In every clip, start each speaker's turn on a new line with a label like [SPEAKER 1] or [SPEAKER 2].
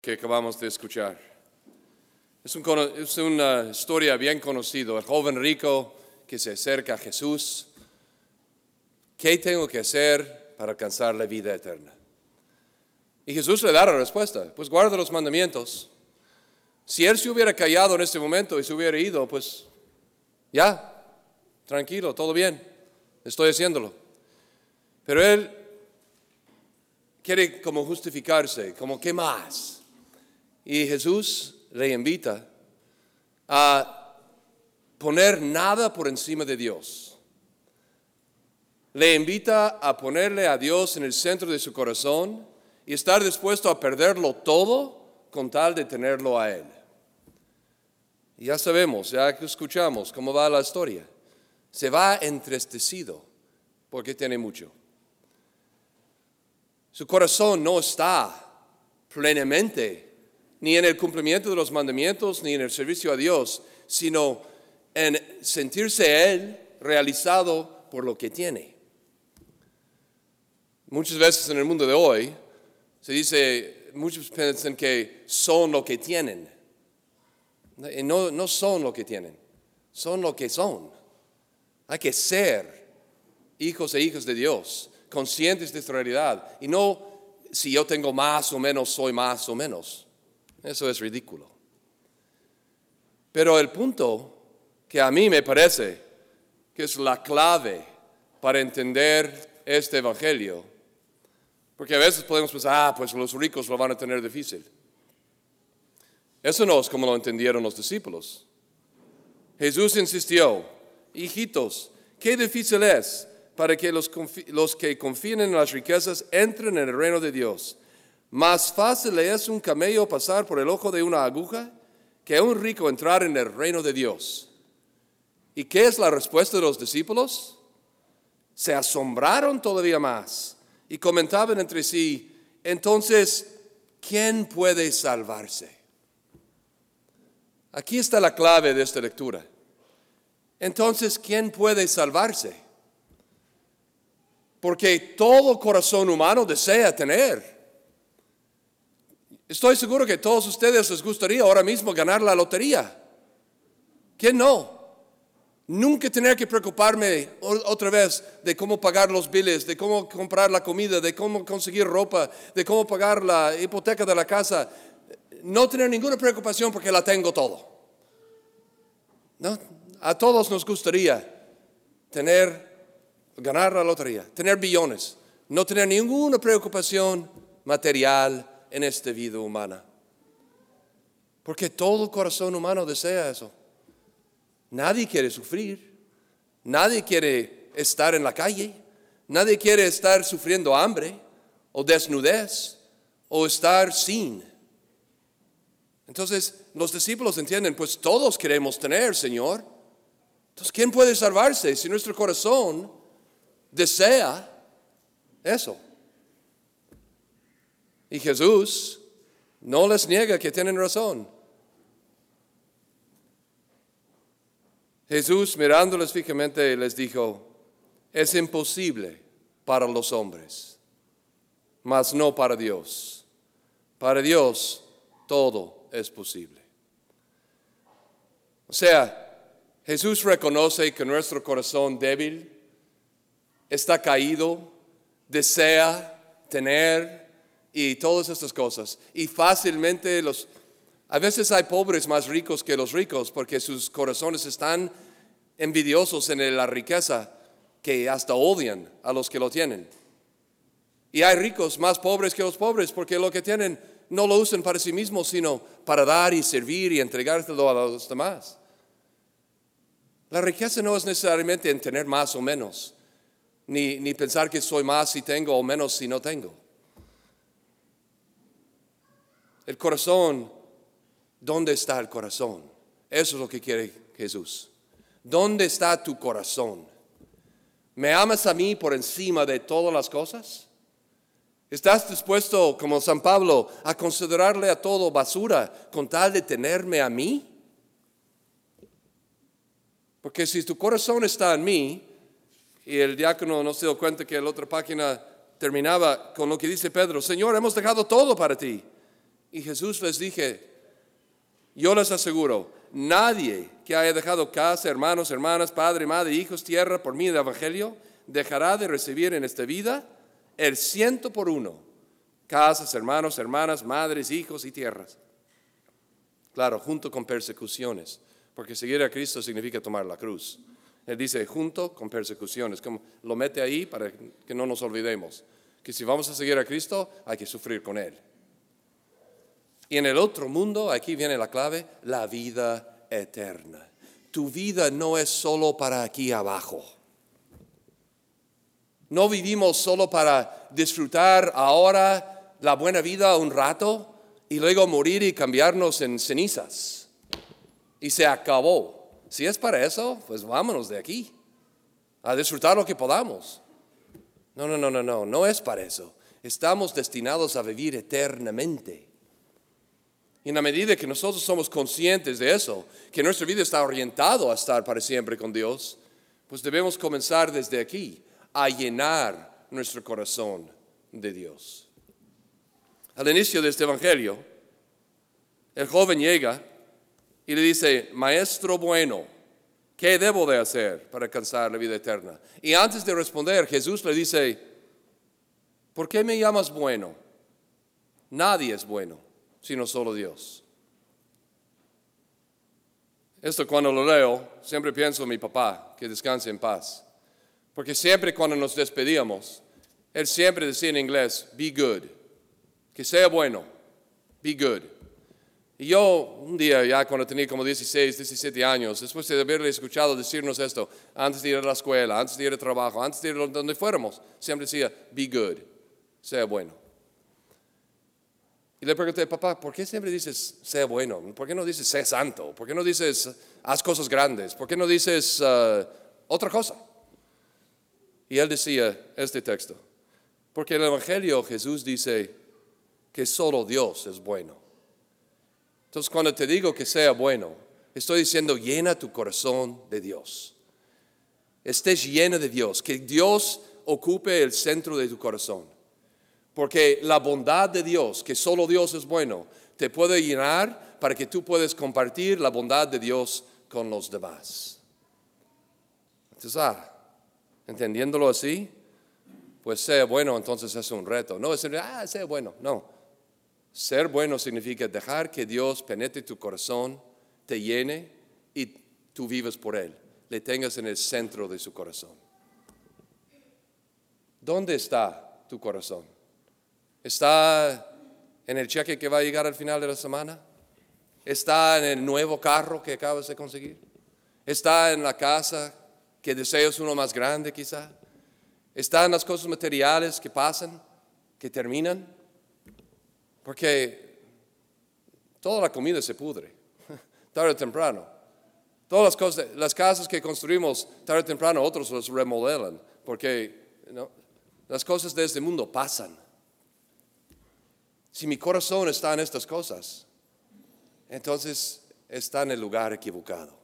[SPEAKER 1] que acabamos de escuchar. Es, una historia bien conocida, el joven rico que se acerca a Jesús. ¿Qué tengo que hacer para alcanzar la vida eterna? Y Jesús le da la respuesta, pues guarda los mandamientos. Si él se hubiera callado en este momento y se hubiera ido, pues ya, tranquilo, todo bien, estoy haciéndolo. Pero él quiere como justificarse, como qué más. Y Jesús le invita a poner nada por encima de Dios. Le invita a ponerle a Dios en el centro de su corazón y estar dispuesto a perderlo todo con tal de tenerlo a Él. Y ya sabemos, ya que escuchamos cómo va la historia. Se va entristecido porque tiene mucho. Su corazón no está plenamente ni en el cumplimiento de los mandamientos, ni en el servicio a Dios, sino en sentirse Él realizado por lo que tiene. Muchas veces en el mundo de hoy se dice, muchos piensan que son lo que tienen. No, no son lo que tienen, son lo que son. Hay que ser hijos e hijas de Dios, conscientes de su realidad. Y no si yo tengo más o menos, soy más o menos. Eso es ridículo. Pero el punto que a mí me parece que es la clave para entender este Evangelio, porque a veces podemos pensar, ah, pues los ricos lo van a tener difícil. Eso no es como lo entendieron los discípulos. Jesús insistió, hijitos, qué difícil es para que los, que confíen en las riquezas entren en el reino de Dios. Más fácil es un camello pasar por el ojo de una aguja que un rico entrar en el reino de Dios. ¿Y qué es la respuesta de los discípulos? Se asombraron todavía más y comentaban entre sí, entonces, ¿quién puede salvarse? Aquí está la clave de esta lectura. Entonces, ¿quién puede salvarse? Porque todo corazón humano desea tener Estoy seguro que todos ustedes les gustaría ahora mismo ganar la lotería. ¿Quién no? Nunca tener que preocuparme otra vez de cómo pagar los biles, de cómo comprar la comida, de cómo conseguir ropa, de cómo pagar la hipoteca de la casa. No tener ninguna preocupación porque la tengo todo. ¿No? A todos nos gustaría tener, ganar la lotería, tener billones, no tener ninguna preocupación material en esta vida humana. Porque todo corazón humano desea eso. Nadie quiere sufrir. Nadie quiere estar en la calle. Nadie quiere estar sufriendo hambre o desnudez o estar sin. Entonces los discípulos entienden, pues todos queremos tener, Señor. Entonces, ¿quién puede salvarse si nuestro corazón desea eso? Y Jesús no les niega que tienen razón. Jesús mirándoles fijamente les dijo, es imposible para los hombres, mas no para Dios. Para Dios todo es posible. O sea, Jesús reconoce que nuestro corazón débil está caído, desea tener y todas estas cosas. Y fácilmente los... A veces hay pobres más ricos que los ricos porque sus corazones están envidiosos en la riqueza que hasta odian a los que lo tienen. Y hay ricos más pobres que los pobres porque lo que tienen no lo usan para sí mismos, sino para dar y servir y entregárselo a los demás. La riqueza no es necesariamente en tener más o menos, ni, ni pensar que soy más si tengo o menos si no tengo. El corazón, ¿dónde está el corazón? Eso es lo que quiere Jesús. ¿Dónde está tu corazón? ¿Me amas a mí por encima de todas las cosas? ¿Estás dispuesto, como San Pablo, a considerarle a todo basura con tal de tenerme a mí? Porque si tu corazón está en mí, y el diácono no se dio cuenta que la otra página terminaba con lo que dice Pedro, Señor, hemos dejado todo para ti Y Jesús les dije, yo les aseguro, nadie que haya dejado casa, hermanos, hermanas, padre, madre, hijos, tierra por mí del Evangelio, dejará de recibir en esta vida el ciento por uno. Casas, hermanos, hermanas, madres, hijos y tierras. Claro, junto con persecuciones, porque seguir a Cristo significa tomar la cruz. Él dice, junto con persecuciones, como lo mete ahí para que no nos olvidemos, que si vamos a seguir a Cristo hay que sufrir con Él. Y en el otro mundo, aquí viene la clave, la vida eterna. Tu vida no es solo para aquí abajo. No vivimos solo para disfrutar ahora la buena vida un rato y luego morir y cambiarnos en cenizas. Y se acabó. Si es para eso, pues vámonos de aquí, a disfrutar lo que podamos. No, no, no, no, no, no es para eso. Estamos destinados a vivir eternamente. Y en la medida que nosotros somos conscientes de eso, que nuestra vida está orientada a estar para siempre con Dios, pues debemos comenzar desde aquí a llenar nuestro corazón de Dios. Al inicio de este Evangelio, el joven llega y le dice, Maestro bueno, ¿qué debo de hacer para alcanzar la vida eterna? Y antes de responder, Jesús le dice, ¿por qué me llamas bueno? Nadie es bueno sino solo Dios. Esto cuando lo leo, siempre pienso en mi papá, que descanse en paz. Porque siempre cuando nos despedíamos, él siempre decía en inglés, be good, que sea bueno, be good. Y yo un día, ya cuando tenía como 16, 17 años, después de haberle escuchado decirnos esto, antes de ir a la escuela, antes de ir al trabajo, antes de ir donde fuéramos, siempre decía, be good, sea bueno. Y le pregunté, papá, ¿por qué siempre dices, sea bueno? ¿Por qué no dices, sea santo? ¿Por qué no dices, haz cosas grandes? ¿Por qué no dices uh, otra cosa? Y él decía este texto, porque en el Evangelio Jesús dice que solo Dios es bueno. Entonces cuando te digo que sea bueno, estoy diciendo llena tu corazón de Dios. Estés llena de Dios, que Dios ocupe el centro de tu corazón. Porque la bondad de Dios, que solo Dios es bueno, te puede llenar para que tú puedas compartir la bondad de Dios con los demás. Entonces, ah, entendiéndolo así, pues ser bueno entonces es un reto. No es, ah, ser bueno, no. Ser bueno significa dejar que Dios penetre tu corazón, te llene y tú vives por Él, le tengas en el centro de su corazón. ¿Dónde está tu corazón? ¿Está en el cheque que va a llegar al final de la semana? ¿Está en el nuevo carro que acabas de conseguir? ¿Está en la casa que deseas uno más grande quizá? ¿Está en las cosas materiales que pasan, que terminan? Porque toda la comida se pudre, tarde o temprano. Todas las cosas, las casas que construimos tarde o temprano, otros las remodelan, porque las cosas de este mundo pasan. Si mi corazón está en estas cosas, entonces está en el lugar equivocado.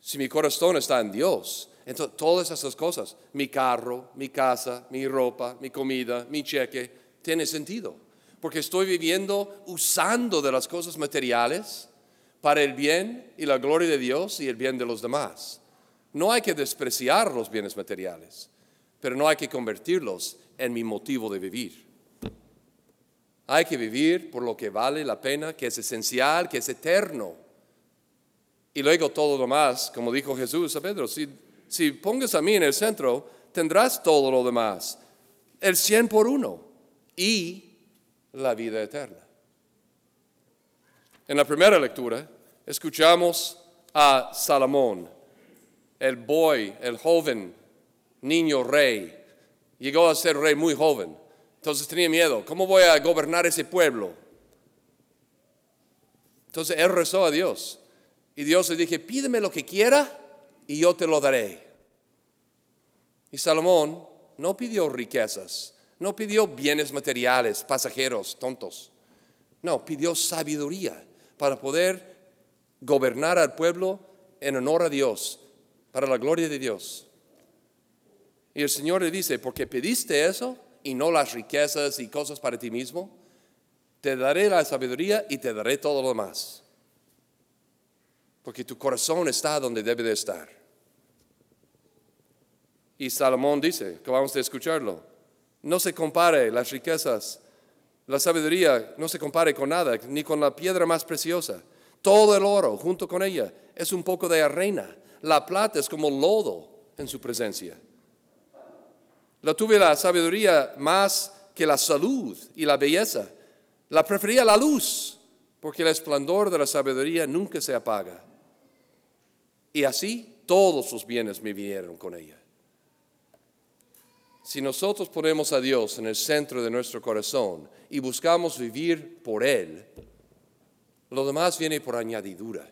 [SPEAKER 1] Si mi corazón está en Dios, entonces todas esas cosas, mi carro, mi casa, mi ropa, mi comida, mi cheque, tiene sentido. Porque estoy viviendo usando de las cosas materiales para el bien y la gloria de Dios y el bien de los demás. No hay que despreciar los bienes materiales, pero no hay que convertirlos en mi motivo de vivir. Hay que vivir por lo que vale la pena, que es esencial, que es eterno. Y luego todo lo demás, como dijo Jesús a Pedro, si, si pongas a mí en el centro, tendrás todo lo demás, el cien por uno y la vida eterna. En la primera lectura escuchamos a Salomón, el boy, el joven niño rey. Llegó a ser rey muy joven. Entonces tenía miedo. ¿Cómo voy a gobernar ese pueblo? Entonces él rezó a Dios. Y Dios le dije, pídeme lo que quiera y yo te lo daré. Y Salomón no pidió riquezas, no pidió bienes materiales, pasajeros, tontos. No, pidió sabiduría para poder gobernar al pueblo en honor a Dios, para la gloria de Dios. Y el Señor le dice, porque pediste eso, y no las riquezas y cosas para ti mismo, Te daré la sabiduría y te daré todo lo demás. Porque tu corazón está donde debe de estar. Y Salomón dice, que vamos a escucharlo, no se compare las riquezas, la sabiduría no se compare con nada, ni con la piedra más preciosa. Todo el oro junto con ella es un poco de arena. La plata es como lodo en su presencia. La tuve la sabiduría más que la salud y la belleza. La prefería la luz, porque el esplendor de la sabiduría nunca se apaga. Y así todos sus bienes me vinieron con ella. Si nosotros ponemos a Dios en el centro de nuestro corazón y buscamos vivir por Él, lo demás viene por añadidura.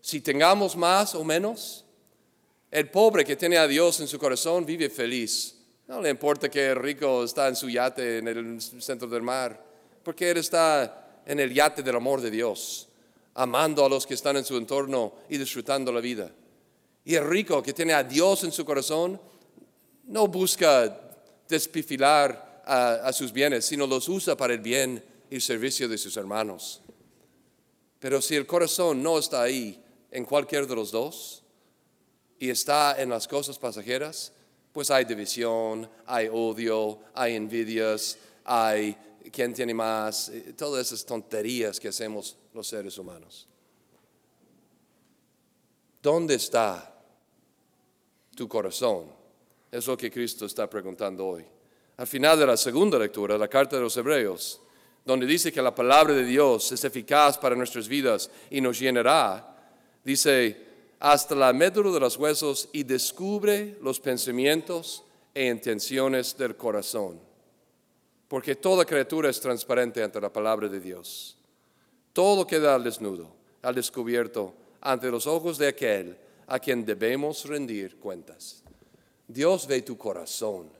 [SPEAKER 1] Si tengamos más o menos, el pobre que tiene a Dios en su corazón vive feliz. No le importa que el rico está en su yate en el centro del mar, porque él está en el yate del amor de Dios, amando a los que están en su entorno y disfrutando la vida. Y el rico que tiene a Dios en su corazón no busca despifilar a, sus bienes, sino los usa para el bien y servicio de sus hermanos. Pero si el corazón no está ahí en cualquier de los dos y está en las cosas pasajeras, pues hay división, hay odio, hay envidias, hay quién tiene más, eh, todas esas tonterías que hacemos los seres humanos. ¿Dónde está tu corazón? Es lo que Cristo está preguntando hoy. Al final de la segunda lectura, la carta de los Hebreos, donde dice que la palabra de Dios es eficaz para nuestras vidas y nos llenará, dice, hasta la médula de los huesos y descubre los pensamientos e intenciones del corazón. Porque toda criatura es transparente ante la palabra de Dios. Todo queda al desnudo, al descubierto, ante los ojos de aquel a quien debemos rendir cuentas. Dios ve tu corazón.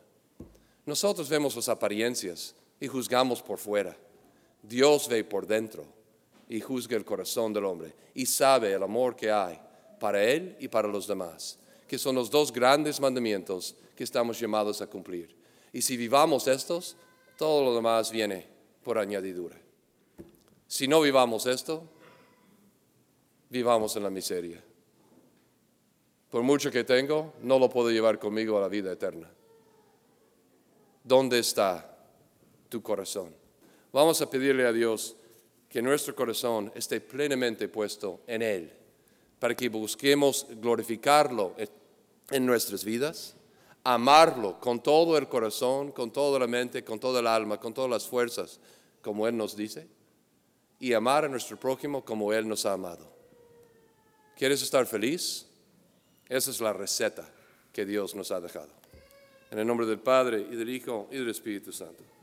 [SPEAKER 1] Nosotros vemos las apariencias y juzgamos por fuera. Dios ve por dentro y juzga el corazón del hombre y sabe el amor que hay para él y para los demás, que son los dos grandes mandamientos que estamos llamados a cumplir. Y si vivamos estos, todo lo demás viene por añadidura. Si no vivamos esto, vivamos en la miseria por mucho que tengo, no lo puedo llevar conmigo a la vida eterna. ¿Dónde está tu corazón? Vamos a pedirle a Dios que nuestro corazón esté plenamente puesto en Él, para que busquemos glorificarlo en nuestras vidas, amarlo con todo el corazón, con toda la mente, con toda el alma, con todas las fuerzas, como Él nos dice, y amar a nuestro prójimo como Él nos ha amado. ¿Quieres estar feliz? Esa es la receta que Dios nos ha dejado. En el nombre del Padre y del Hijo y del Espíritu Santo.